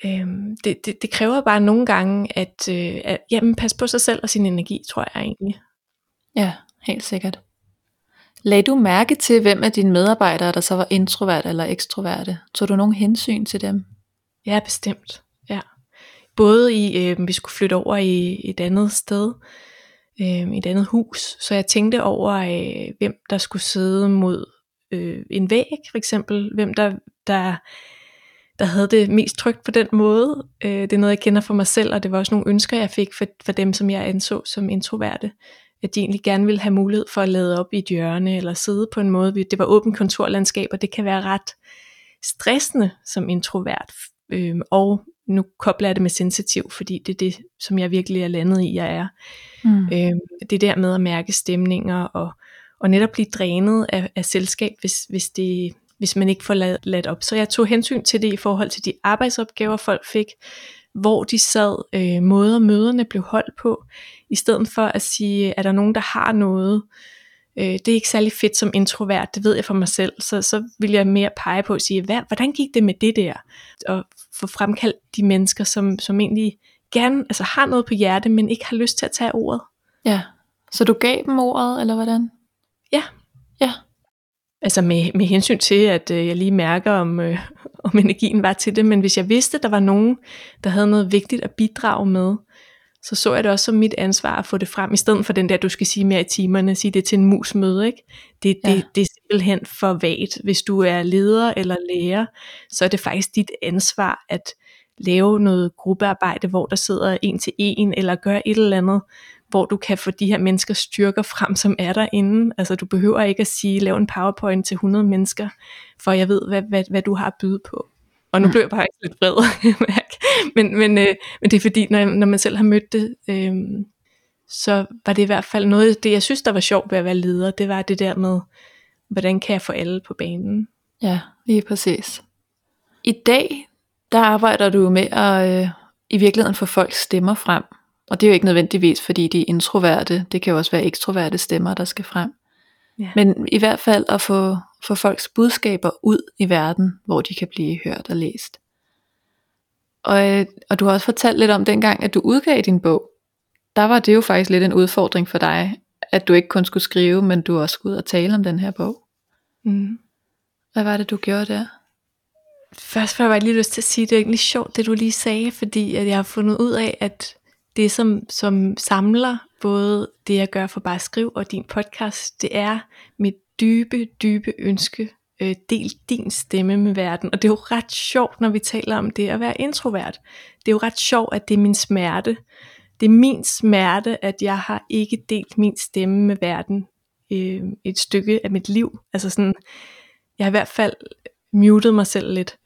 øh, det, det, det kræver bare nogle gange, at, øh, at jamen, passe på sig selv og sin energi, tror jeg egentlig. Ja, helt sikkert. Lagde du mærke til, hvem af dine medarbejdere, der så var introvert eller ekstroverte? Tog du nogen hensyn til dem? Ja, bestemt. Ja. Både i, øh, vi skulle flytte over i et andet sted, øh, et andet hus. Så jeg tænkte over, øh, hvem der skulle sidde mod øh, en væg, for eksempel. Hvem der, der, der havde det mest trygt på den måde. Øh, det er noget, jeg kender for mig selv, og det var også nogle ønsker, jeg fik for, for dem, som jeg anså som introverte. At de egentlig gerne ville have mulighed for at lade op i et hjørne, eller sidde på en måde. Det var åbent kontorlandskab, og det kan være ret stressende som introvert. Øh, og nu kobler jeg det med sensitiv, fordi det er det, som jeg virkelig er landet i, jeg er. Mm. Øh, det der med at mærke stemninger og, og netop blive drænet af, af selskab, hvis, hvis, det, hvis man ikke får ladt, ladt op. Så jeg tog hensyn til det i forhold til de arbejdsopgaver, folk fik, hvor de sad, øh, måder møderne blev holdt på, i stedet for at sige, er der nogen, der har noget, øh, det er ikke særlig fedt som introvert, det ved jeg for mig selv, så, så vil jeg mere pege på at sige, hvad, hvordan gik det med det der? Og få fremkaldt de mennesker, som, som egentlig gerne altså har noget på hjerte, men ikke har lyst til at tage ordet. Ja, så du gav dem ordet, eller hvordan? Ja. Ja. Altså med, med hensyn til, at øh, jeg lige mærker, om, øh, om energien var til det, men hvis jeg vidste, at der var nogen, der havde noget vigtigt at bidrage med, så så jeg det også som mit ansvar at få det frem, i stedet for den der, du skal sige mere i timerne, sige det til en mus møde, ikke? Det, ja. det, det er simpelthen for vagt. Hvis du er leder eller lærer, så er det faktisk dit ansvar at lave noget gruppearbejde, hvor der sidder en til en, eller gør et eller andet, hvor du kan få de her menneskers styrker frem, som er derinde. Altså du behøver ikke at sige, lav en powerpoint til 100 mennesker, for jeg ved, hvad, hvad, hvad du har at byde på. Og nu mm. bliver jeg bare lidt vred, men, men, øh, men det er fordi, når, når man selv har mødt det, øh, så var det i hvert fald noget af det, jeg synes, der var sjovt ved at være leder, det var det der med, hvordan kan jeg få alle på banen? Ja, lige præcis. I dag, der arbejder du med at øh, i virkeligheden få folks stemmer frem. Og det er jo ikke nødvendigvis, fordi de er introverte. Det kan jo også være ekstroverte stemmer, der skal frem. Ja. Men i hvert fald at få, få folks budskaber ud i verden, hvor de kan blive hørt og læst. Og, øh, og du har også fortalt lidt om dengang, at du udgav din bog. Der var det jo faktisk lidt en udfordring for dig, at du ikke kun skulle skrive, men du også skulle ud og tale om den her bog. Mm. Hvad var det, du gjorde der? Først får jeg lige lyst til at sige, at det er egentlig sjovt, det du lige sagde, fordi at jeg har fundet ud af, at det som, som samler både det jeg gør for bare at skrive og din podcast, det er mit dybe, dybe ønske, øh, del din stemme med verden. Og det er jo ret sjovt, når vi taler om det at være introvert. Det er jo ret sjovt, at det er min smerte. Det er min smerte, at jeg har ikke delt min stemme med verden øh, et stykke af mit liv. Altså sådan, jeg har i hvert fald muted mig selv lidt.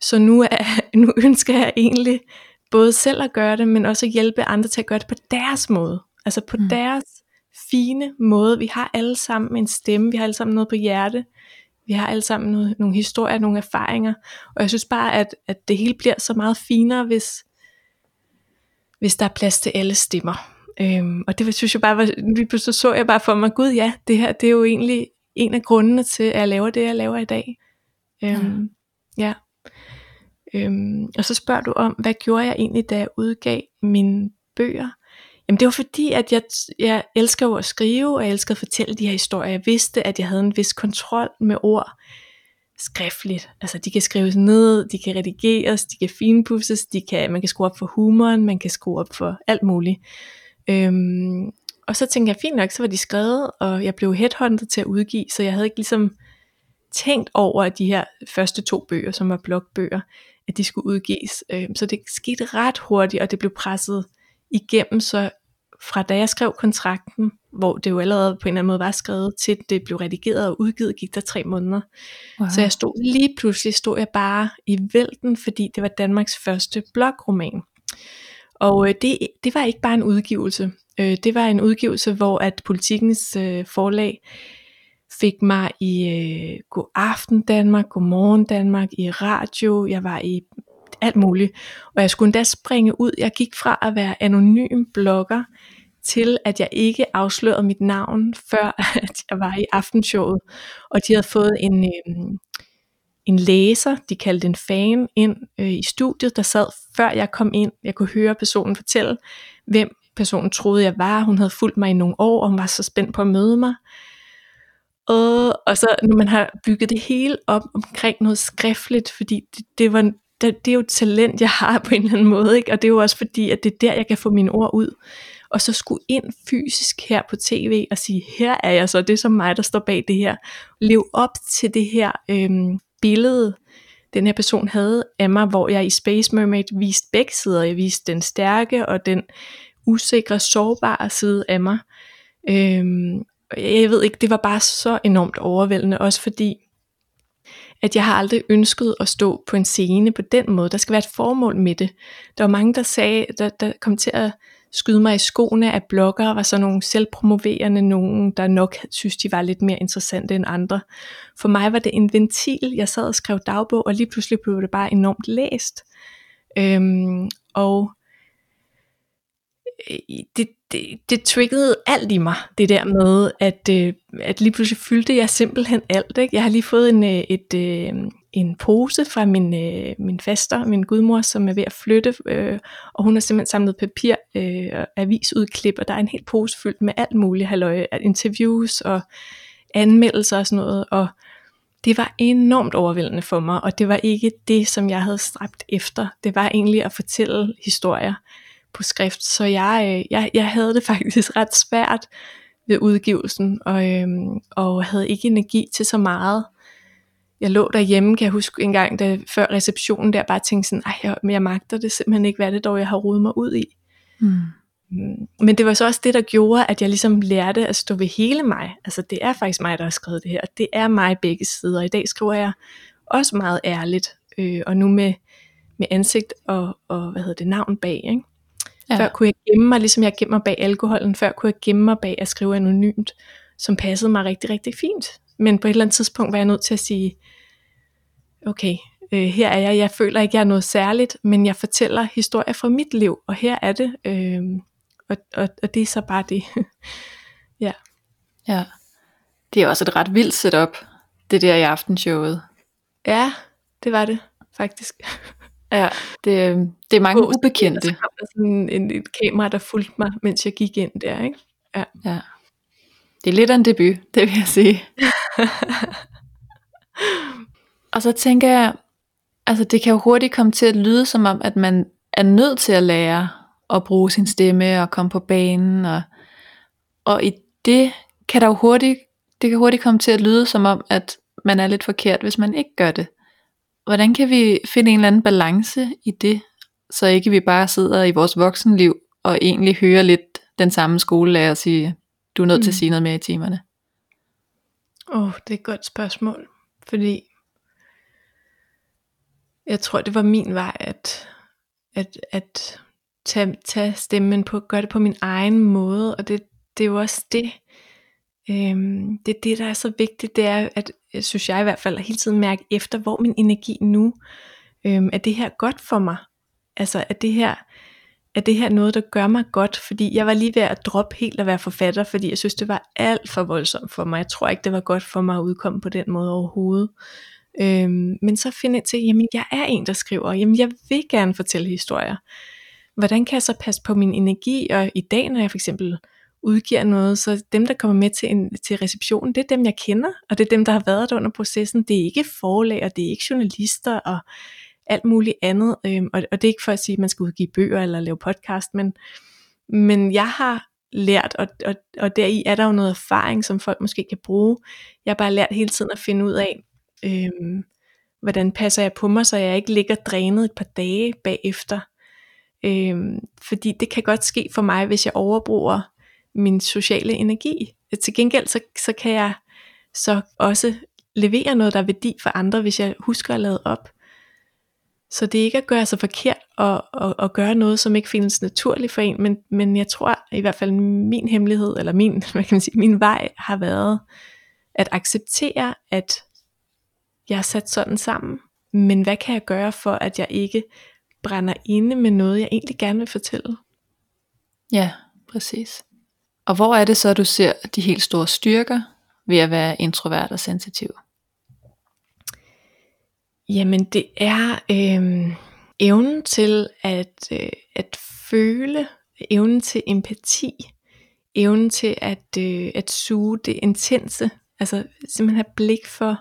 Så nu, er, nu ønsker jeg egentlig både selv at gøre det, men også at hjælpe andre til at gøre det på deres måde. Altså på mm. deres fine måde. Vi har alle sammen en stemme, vi har alle sammen noget på hjerte, vi har alle sammen noget, nogle historier, nogle erfaringer, og jeg synes bare, at, at det hele bliver så meget finere, hvis, hvis der er plads til alle stemmer. Øhm, og det synes jeg bare, var, lige pludselig så jeg bare for mig, gud ja, det her, det er jo egentlig en af grundene til, at jeg laver det, jeg laver i dag. Øhm, ja. ja. Øhm, og så spørger du om, hvad gjorde jeg egentlig, da jeg udgav mine bøger? Jamen det var fordi, at jeg, jeg elsker jo at skrive, og jeg elsker at fortælle de her historier. Jeg vidste, at jeg havde en vis kontrol med ord skriftligt. Altså de kan skrives ned, de kan redigeres, de kan finpusses, de kan, man kan skrue op for humoren, man kan skrue op for alt muligt. Øhm, og så tænkte jeg, fint nok, så var de skrevet, og jeg blev headhunted til at udgive, så jeg havde ikke ligesom tænkt over at de her første to bøger, som var blogbøger, at de skulle udgives. Øhm, så det skete ret hurtigt, og det blev presset igennem, så fra da jeg skrev kontrakten, hvor det jo allerede på en eller anden måde var skrevet, til det blev redigeret og udgivet, gik der tre måneder. Wow. Så jeg stod lige pludselig, stod jeg bare i vælten, fordi det var Danmarks første blogroman. Og øh, det, det var ikke bare en udgivelse. Øh, det var en udgivelse, hvor at politikens øh, forlag fik mig i øh, God Aften Danmark, God Morgen Danmark, i radio, jeg var i alt muligt. Og jeg skulle endda springe ud. Jeg gik fra at være anonym blogger, til at jeg ikke afslørede mit navn, før at jeg var i aftenshowet. Og de havde fået en, øh, en læser, de kaldte en fan, ind øh, i studiet, der sad før jeg kom ind. Jeg kunne høre personen fortælle, hvem personen troede jeg var. Hun havde fulgt mig i nogle år, og hun var så spændt på at møde mig. Og, og så når man har bygget det hele op omkring noget skriftligt, fordi det, det var det, det er jo et talent, jeg har på en eller anden måde, ikke? og det er jo også fordi, at det er der, jeg kan få mine ord ud. Og så skulle ind fysisk her på tv og sige, her er jeg så, det er som mig, der står bag det her. Lev op til det her øhm, billede, den her person havde af mig, hvor jeg i Space Mermaid viste begge sider. Jeg viste den stærke og den usikre, sårbare side af mig. Øhm, jeg ved ikke, det var bare så enormt overvældende, også fordi at jeg har aldrig ønsket at stå på en scene på den måde. Der skal være et formål med det. Der var mange, der sagde, der, der kom til at skyde mig i skoene, at bloggere var så nogle selvpromoverende, nogen, der nok synes, de var lidt mere interessante end andre. For mig var det en ventil. Jeg sad og skrev dagbog, og lige pludselig blev det bare enormt læst. Øhm, og øh, det, det, det triggede alt i mig, det der med, at, øh, at lige pludselig fyldte jeg simpelthen alt. Ikke? Jeg har lige fået en, øh, et, øh, en pose fra min, øh, min faster, min gudmor, som er ved at flytte, øh, og hun har simpelthen samlet papir øh, og avisudklip, og der er en hel pose fyldt med alt muligt, halløj, interviews og anmeldelser og sådan noget, og det var enormt overvældende for mig, og det var ikke det, som jeg havde stræbt efter. Det var egentlig at fortælle historier på skrift, så jeg, øh, jeg, jeg havde det faktisk ret svært ved udgivelsen, og, øhm, og havde ikke energi til så meget. Jeg lå derhjemme, kan jeg huske en gang, da, før receptionen der, bare tænkte sådan, ej, jeg, jeg magter det simpelthen ikke, hvad er det dog, jeg har rodet mig ud i. Mm. mm. Men det var så også det, der gjorde, at jeg ligesom lærte at stå ved hele mig. Altså det er faktisk mig, der har skrevet det her. Det er mig begge sider. I dag skriver jeg også meget ærligt, øh, og nu med, med ansigt og, og hvad hedder det, navn bag. Ikke? Ja. Før kunne jeg gemme mig, ligesom jeg gemmer bag alkoholen, før kunne jeg gemme mig bag at skrive anonymt, som passede mig rigtig, rigtig fint. Men på et eller andet tidspunkt var jeg nødt til at sige, okay, øh, her er jeg, jeg føler ikke, jeg er noget særligt, men jeg fortæller historier fra mit liv, og her er det, øh, og, og, og det er så bare det. ja. Ja, det er også et ret vildt setup, det der i aftenshowet. Ja, det var det faktisk. Ja, det, det er mange På, ubekendte. Så kom der sådan en, et kamera, der fulgte mig, mens jeg gik ind der, ikke? Ja. ja. Det er lidt af en debut, det vil jeg sige. og så tænker jeg, altså det kan jo hurtigt komme til at lyde som om, at man er nødt til at lære at bruge sin stemme og komme på banen. Og, og i det kan der jo hurtigt, det kan hurtigt komme til at lyde som om, at man er lidt forkert, hvis man ikke gør det. Hvordan kan vi finde en eller anden balance i det, så ikke vi bare sidder i vores voksenliv og egentlig hører lidt den samme skolelærer sige, du er nødt mm. til at mm. sige noget mere i timerne? Åh, oh, det er et godt spørgsmål, fordi jeg tror, det var min vej at, at, at tage, tage stemmen på, gøre det på min egen måde, og det, det er jo også det, øhm, det er det, der er så vigtigt, det er, at øh, synes jeg i hvert fald, at hele tiden mærke efter, hvor min energi nu, øhm, er det her godt for mig? Altså, er det her, er det her noget, der gør mig godt? Fordi jeg var lige ved at droppe helt at være forfatter, fordi jeg synes, det var alt for voldsomt for mig. Jeg tror ikke, det var godt for mig at udkomme på den måde overhovedet. Øhm, men så finde ind til, jamen jeg er en, der skriver, jamen jeg vil gerne fortælle historier. Hvordan kan jeg så passe på min energi? Og i dag, når jeg for eksempel udgiver noget, så dem, der kommer med til, en, til receptionen, det er dem, jeg kender, og det er dem, der har været der under processen. Det er ikke forlag, og det er ikke journalister, og alt muligt andet. Øhm, og, og det er ikke for at sige, at man skal udgive bøger eller lave podcast, men, men jeg har lært, og, og, og deri er der jo noget erfaring, som folk måske kan bruge. Jeg har bare lært hele tiden at finde ud af, øhm, hvordan passer jeg på mig, så jeg ikke ligger drænet et par dage bagefter. Øhm, fordi det kan godt ske for mig, hvis jeg overbruger min sociale energi. Til gengæld så, så kan jeg så også levere noget, der er værdi for andre, hvis jeg husker at lade op. Så det er ikke at gøre sig forkert og, og, og gøre noget, som ikke findes naturligt for en, men, men jeg tror i hvert fald min hemmelighed, eller min, hvad kan man sige, min vej har været at acceptere, at jeg er sat sådan sammen, men hvad kan jeg gøre for, at jeg ikke brænder inde med noget, jeg egentlig gerne vil fortælle? Ja, præcis. Og hvor er det så, du ser de helt store styrker ved at være introvert og sensitiv? Jamen det er øh, evnen til at, øh, at føle, evnen til empati, evnen til at, øh, at suge det intense, altså simpelthen have blik for,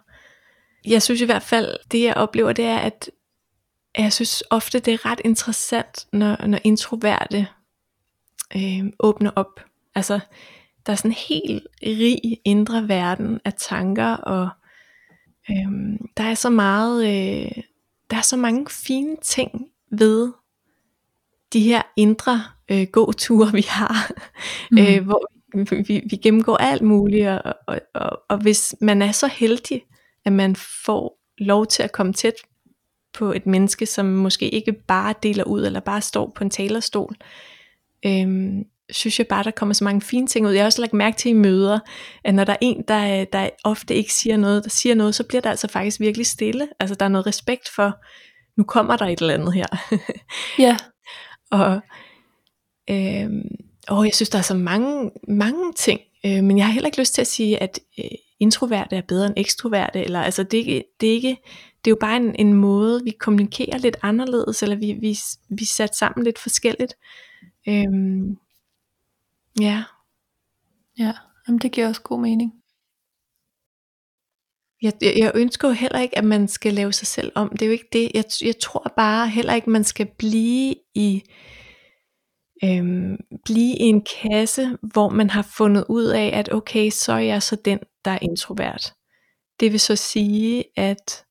jeg synes i hvert fald, det jeg oplever, det er, at jeg synes ofte, det er ret interessant, når, når introverte øh, åbner op Altså, der er sådan en helt rig indre verden af tanker, og øhm, der er så meget, øh, der er så mange fine ting ved de her indre øh, gåture, vi har, mm. øh, hvor vi, vi gennemgår alt muligt, og, og, og, og hvis man er så heldig, at man får lov til at komme tæt på et menneske, som måske ikke bare deler ud, eller bare står på en talerstol, øhm, synes jeg bare, der kommer så mange fine ting ud. Jeg har også lagt mærke til i møder, at når der er en, der, der ofte ikke siger noget, der siger noget, så bliver der altså faktisk virkelig stille. Altså der er noget respekt for, nu kommer der et eller andet her. Ja. og øhm, åh, jeg synes, der er så mange, mange ting, øh, men jeg har heller ikke lyst til at sige, at øh, introverte er bedre end ekstroverte, eller altså det er ikke, det er ikke det er jo bare en, en måde, vi kommunikerer lidt anderledes, eller vi, vi, vi er sat sammen lidt forskelligt. Øhm, ja. Ja, Jamen, det giver også god mening. Jeg, jeg, jeg ønsker jo heller ikke, at man skal lave sig selv om. Det er jo ikke det. Jeg, jeg tror bare heller ikke, man skal blive i øhm, blive i en kasse, hvor man har fundet ud af, at okay, så er jeg så den, der er introvert. Det vil så sige, at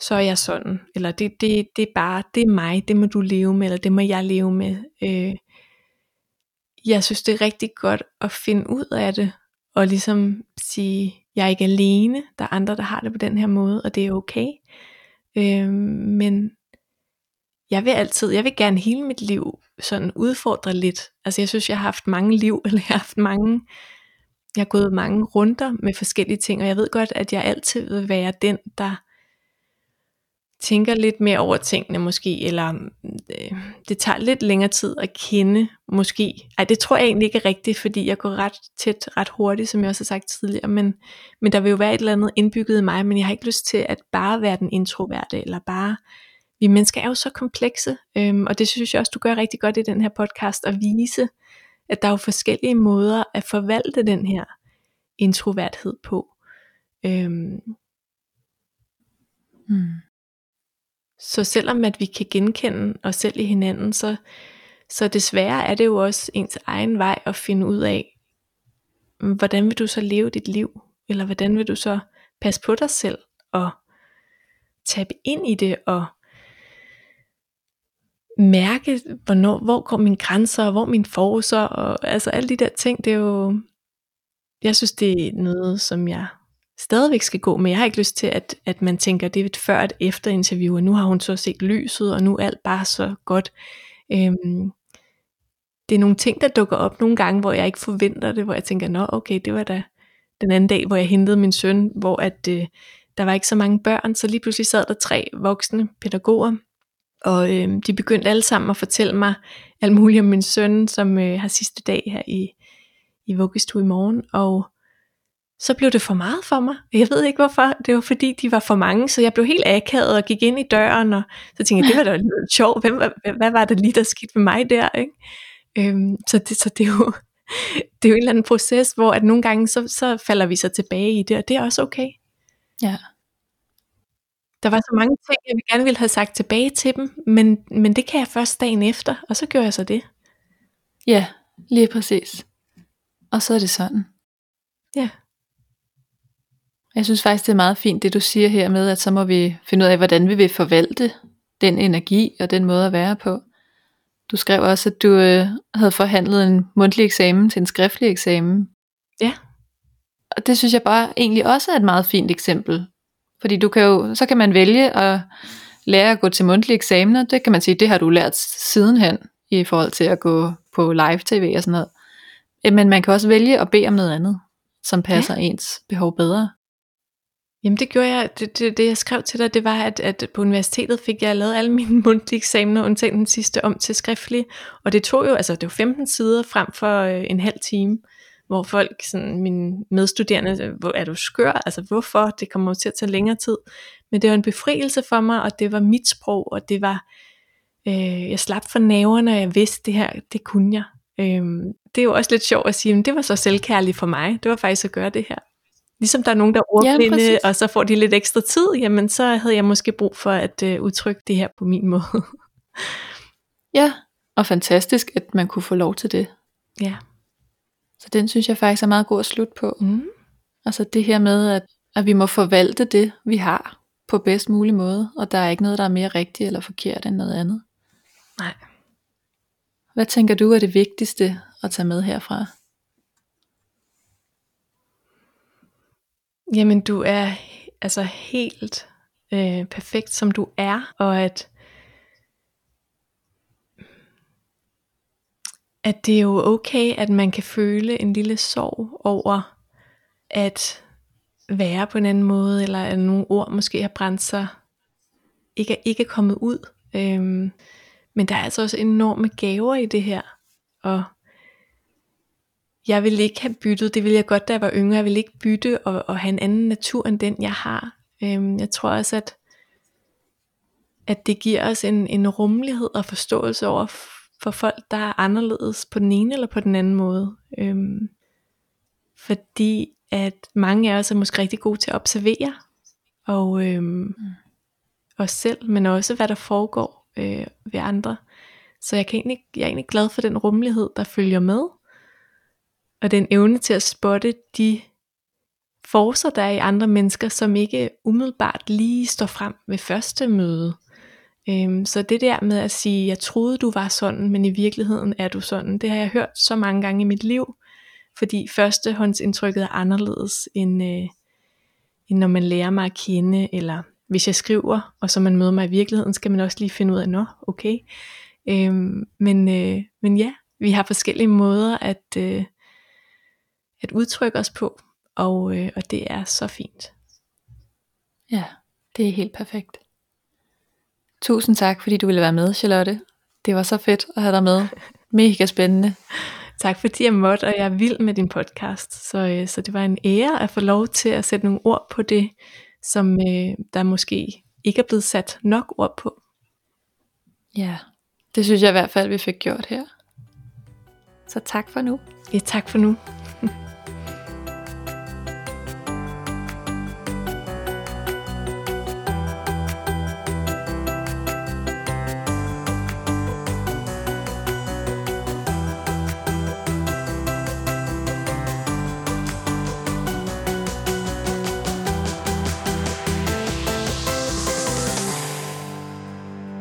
så er jeg sådan, eller det, det, det er bare, det er mig, det må du leve med, eller det må jeg leve med. Øh, jeg synes det er rigtig godt at finde ud af det, og ligesom sige, jeg er ikke alene, der er andre, der har det på den her måde, og det er okay. Øh, men jeg vil altid, jeg vil gerne hele mit liv sådan udfordre lidt. Altså jeg synes, jeg har haft mange liv, eller jeg har haft mange, jeg har gået mange runder med forskellige ting, og jeg ved godt, at jeg altid vil være den, der tænker lidt mere over tingene måske, eller mm, øh, det tager lidt længere tid at kende måske. Ej, det tror jeg egentlig ikke er rigtigt, fordi jeg går ret tæt, ret hurtigt, som jeg også har sagt tidligere, men, men der vil jo være et eller andet indbygget i mig, men jeg har ikke lyst til at bare være den introverte, eller bare, vi mennesker er jo så komplekse, øhm, og det synes jeg også, du gør rigtig godt i den her podcast, at vise, at der er jo forskellige måder at forvalte den her introverthed på. Øhm, Mm. Så selvom at vi kan genkende os selv i hinanden, så, så desværre er det jo også ens egen vej at finde ud af, hvordan vil du så leve dit liv? Eller hvordan vil du så passe på dig selv og tabe ind i det og mærke, hvornår, hvor går mine grænser, og hvor mine forser, og altså alle de der ting, det er jo, jeg synes det er noget, som jeg stadigvæk skal gå med. Jeg har ikke lyst til, at, at man tænker, det er et før et efter interview, og nu har hun så set lyset, og nu er alt bare så godt. Øhm, det er nogle ting, der dukker op nogle gange, hvor jeg ikke forventer det, hvor jeg tænker, nå okay, det var da den anden dag, hvor jeg hentede min søn, hvor at, øh, der var ikke så mange børn, så lige pludselig sad der tre voksne pædagoger, og øh, de begyndte alle sammen at fortælle mig alt muligt om min søn, som øh, har sidste dag her i, i vuggestue i morgen, og så blev det for meget for mig. Jeg ved ikke hvorfor. Det var fordi, de var for mange, så jeg blev helt akavet og gik ind i døren, og så tænkte jeg, det var da lidt sjovt. Hvem, hvad, hvad var det lige, der skete med mig der? Ikke? Øhm, så, det, så det er jo det er jo en eller anden proces, hvor at nogle gange, så, så falder vi så tilbage i det, og det er også okay. Ja. Der var så mange ting, jeg gerne ville have sagt tilbage til dem, men, men det kan jeg først dagen efter, og så gør jeg så det. Ja, lige præcis. Og så er det sådan. Ja. Jeg synes faktisk, det er meget fint, det du siger her med, at så må vi finde ud af, hvordan vi vil forvalte den energi og den måde at være på. Du skrev også, at du øh, havde forhandlet en mundtlig eksamen til en skriftlig eksamen. Ja. Og det synes jeg bare egentlig også er et meget fint eksempel. Fordi du kan jo, så kan man vælge at lære at gå til mundtlige eksamener. Det kan man sige, det har du lært sidenhen i forhold til at gå på live tv og sådan noget. Men man kan også vælge at bede om noget andet, som passer ja. ens behov bedre. Jamen det gjorde jeg, det, det, det jeg skrev til dig, det var, at, at på universitetet fik jeg lavet alle mine mundtlige eksamener, undtagen den sidste om til skriftlig, og det tog jo, altså det var 15 sider frem for øh, en halv time, hvor folk, sådan mine medstuderende, øh, hvor er du skør, altså hvorfor, det kommer jo til at tage længere tid, men det var en befrielse for mig, og det var mit sprog, og det var, øh, jeg slap for naverne, og jeg vidste det her, det kunne jeg. Øh, det er jo også lidt sjovt at sige, men det var så selvkærligt for mig, det var faktisk at gøre det her. Ligesom der er nogen, der er ordblinde, ja, og så får de lidt ekstra tid, jamen så havde jeg måske brug for at øh, udtrykke det her på min måde. ja, og fantastisk, at man kunne få lov til det. Ja. Så den synes jeg faktisk er meget god at slutte på. Mm. Altså det her med, at, at vi må forvalte det, vi har, på bedst mulig måde, og der er ikke noget, der er mere rigtigt eller forkert end noget andet. Nej. Hvad tænker du er det vigtigste at tage med herfra? Jamen du er altså helt øh, perfekt som du er, og at at det er jo okay, at man kan føle en lille sorg over at være på en anden måde, eller at nogle ord måske har brændt sig, ikke, ikke er kommet ud. Øhm, men der er altså også enorme gaver i det her, og jeg vil ikke have byttet, det ville jeg godt, da jeg var yngre, jeg vil ikke bytte og, og have en anden natur end den, jeg har. Øhm, jeg tror også, at, at det giver os en, en rummelighed og forståelse over for folk, der er anderledes på den ene eller på den anden måde. Øhm, fordi at mange af os er måske rigtig gode til at observere, og øhm, mm. os selv, men også hvad der foregår øh, ved andre. Så jeg, kan egentlig, jeg er egentlig glad for den rummelighed, der følger med, og den evne til at spotte de forser, der er i andre mennesker, som ikke umiddelbart lige står frem ved første møde. Øhm, så det der med at sige, jeg troede du var sådan, men i virkeligheden er du sådan, det har jeg hørt så mange gange i mit liv, fordi førstehåndsindtrykket er anderledes, end, øh, end når man lærer mig at kende, eller hvis jeg skriver, og så man møder mig i virkeligheden, skal man også lige finde ud af, nå, okay. Øhm, men, øh, men ja, vi har forskellige måder at, øh, at udtrykke os på, og, øh, og det er så fint. Ja, det er helt perfekt. Tusind tak, fordi du ville være med, Charlotte. Det var så fedt at have dig med. Mega spændende. Tak fordi jeg måtte, og jeg er vild med din podcast. Så, øh, så det var en ære at få lov til at sætte nogle ord på det, som øh, der måske ikke er blevet sat nok ord på. Ja, det synes jeg i hvert fald, vi fik gjort her. Så tak for nu. Ja, tak for nu.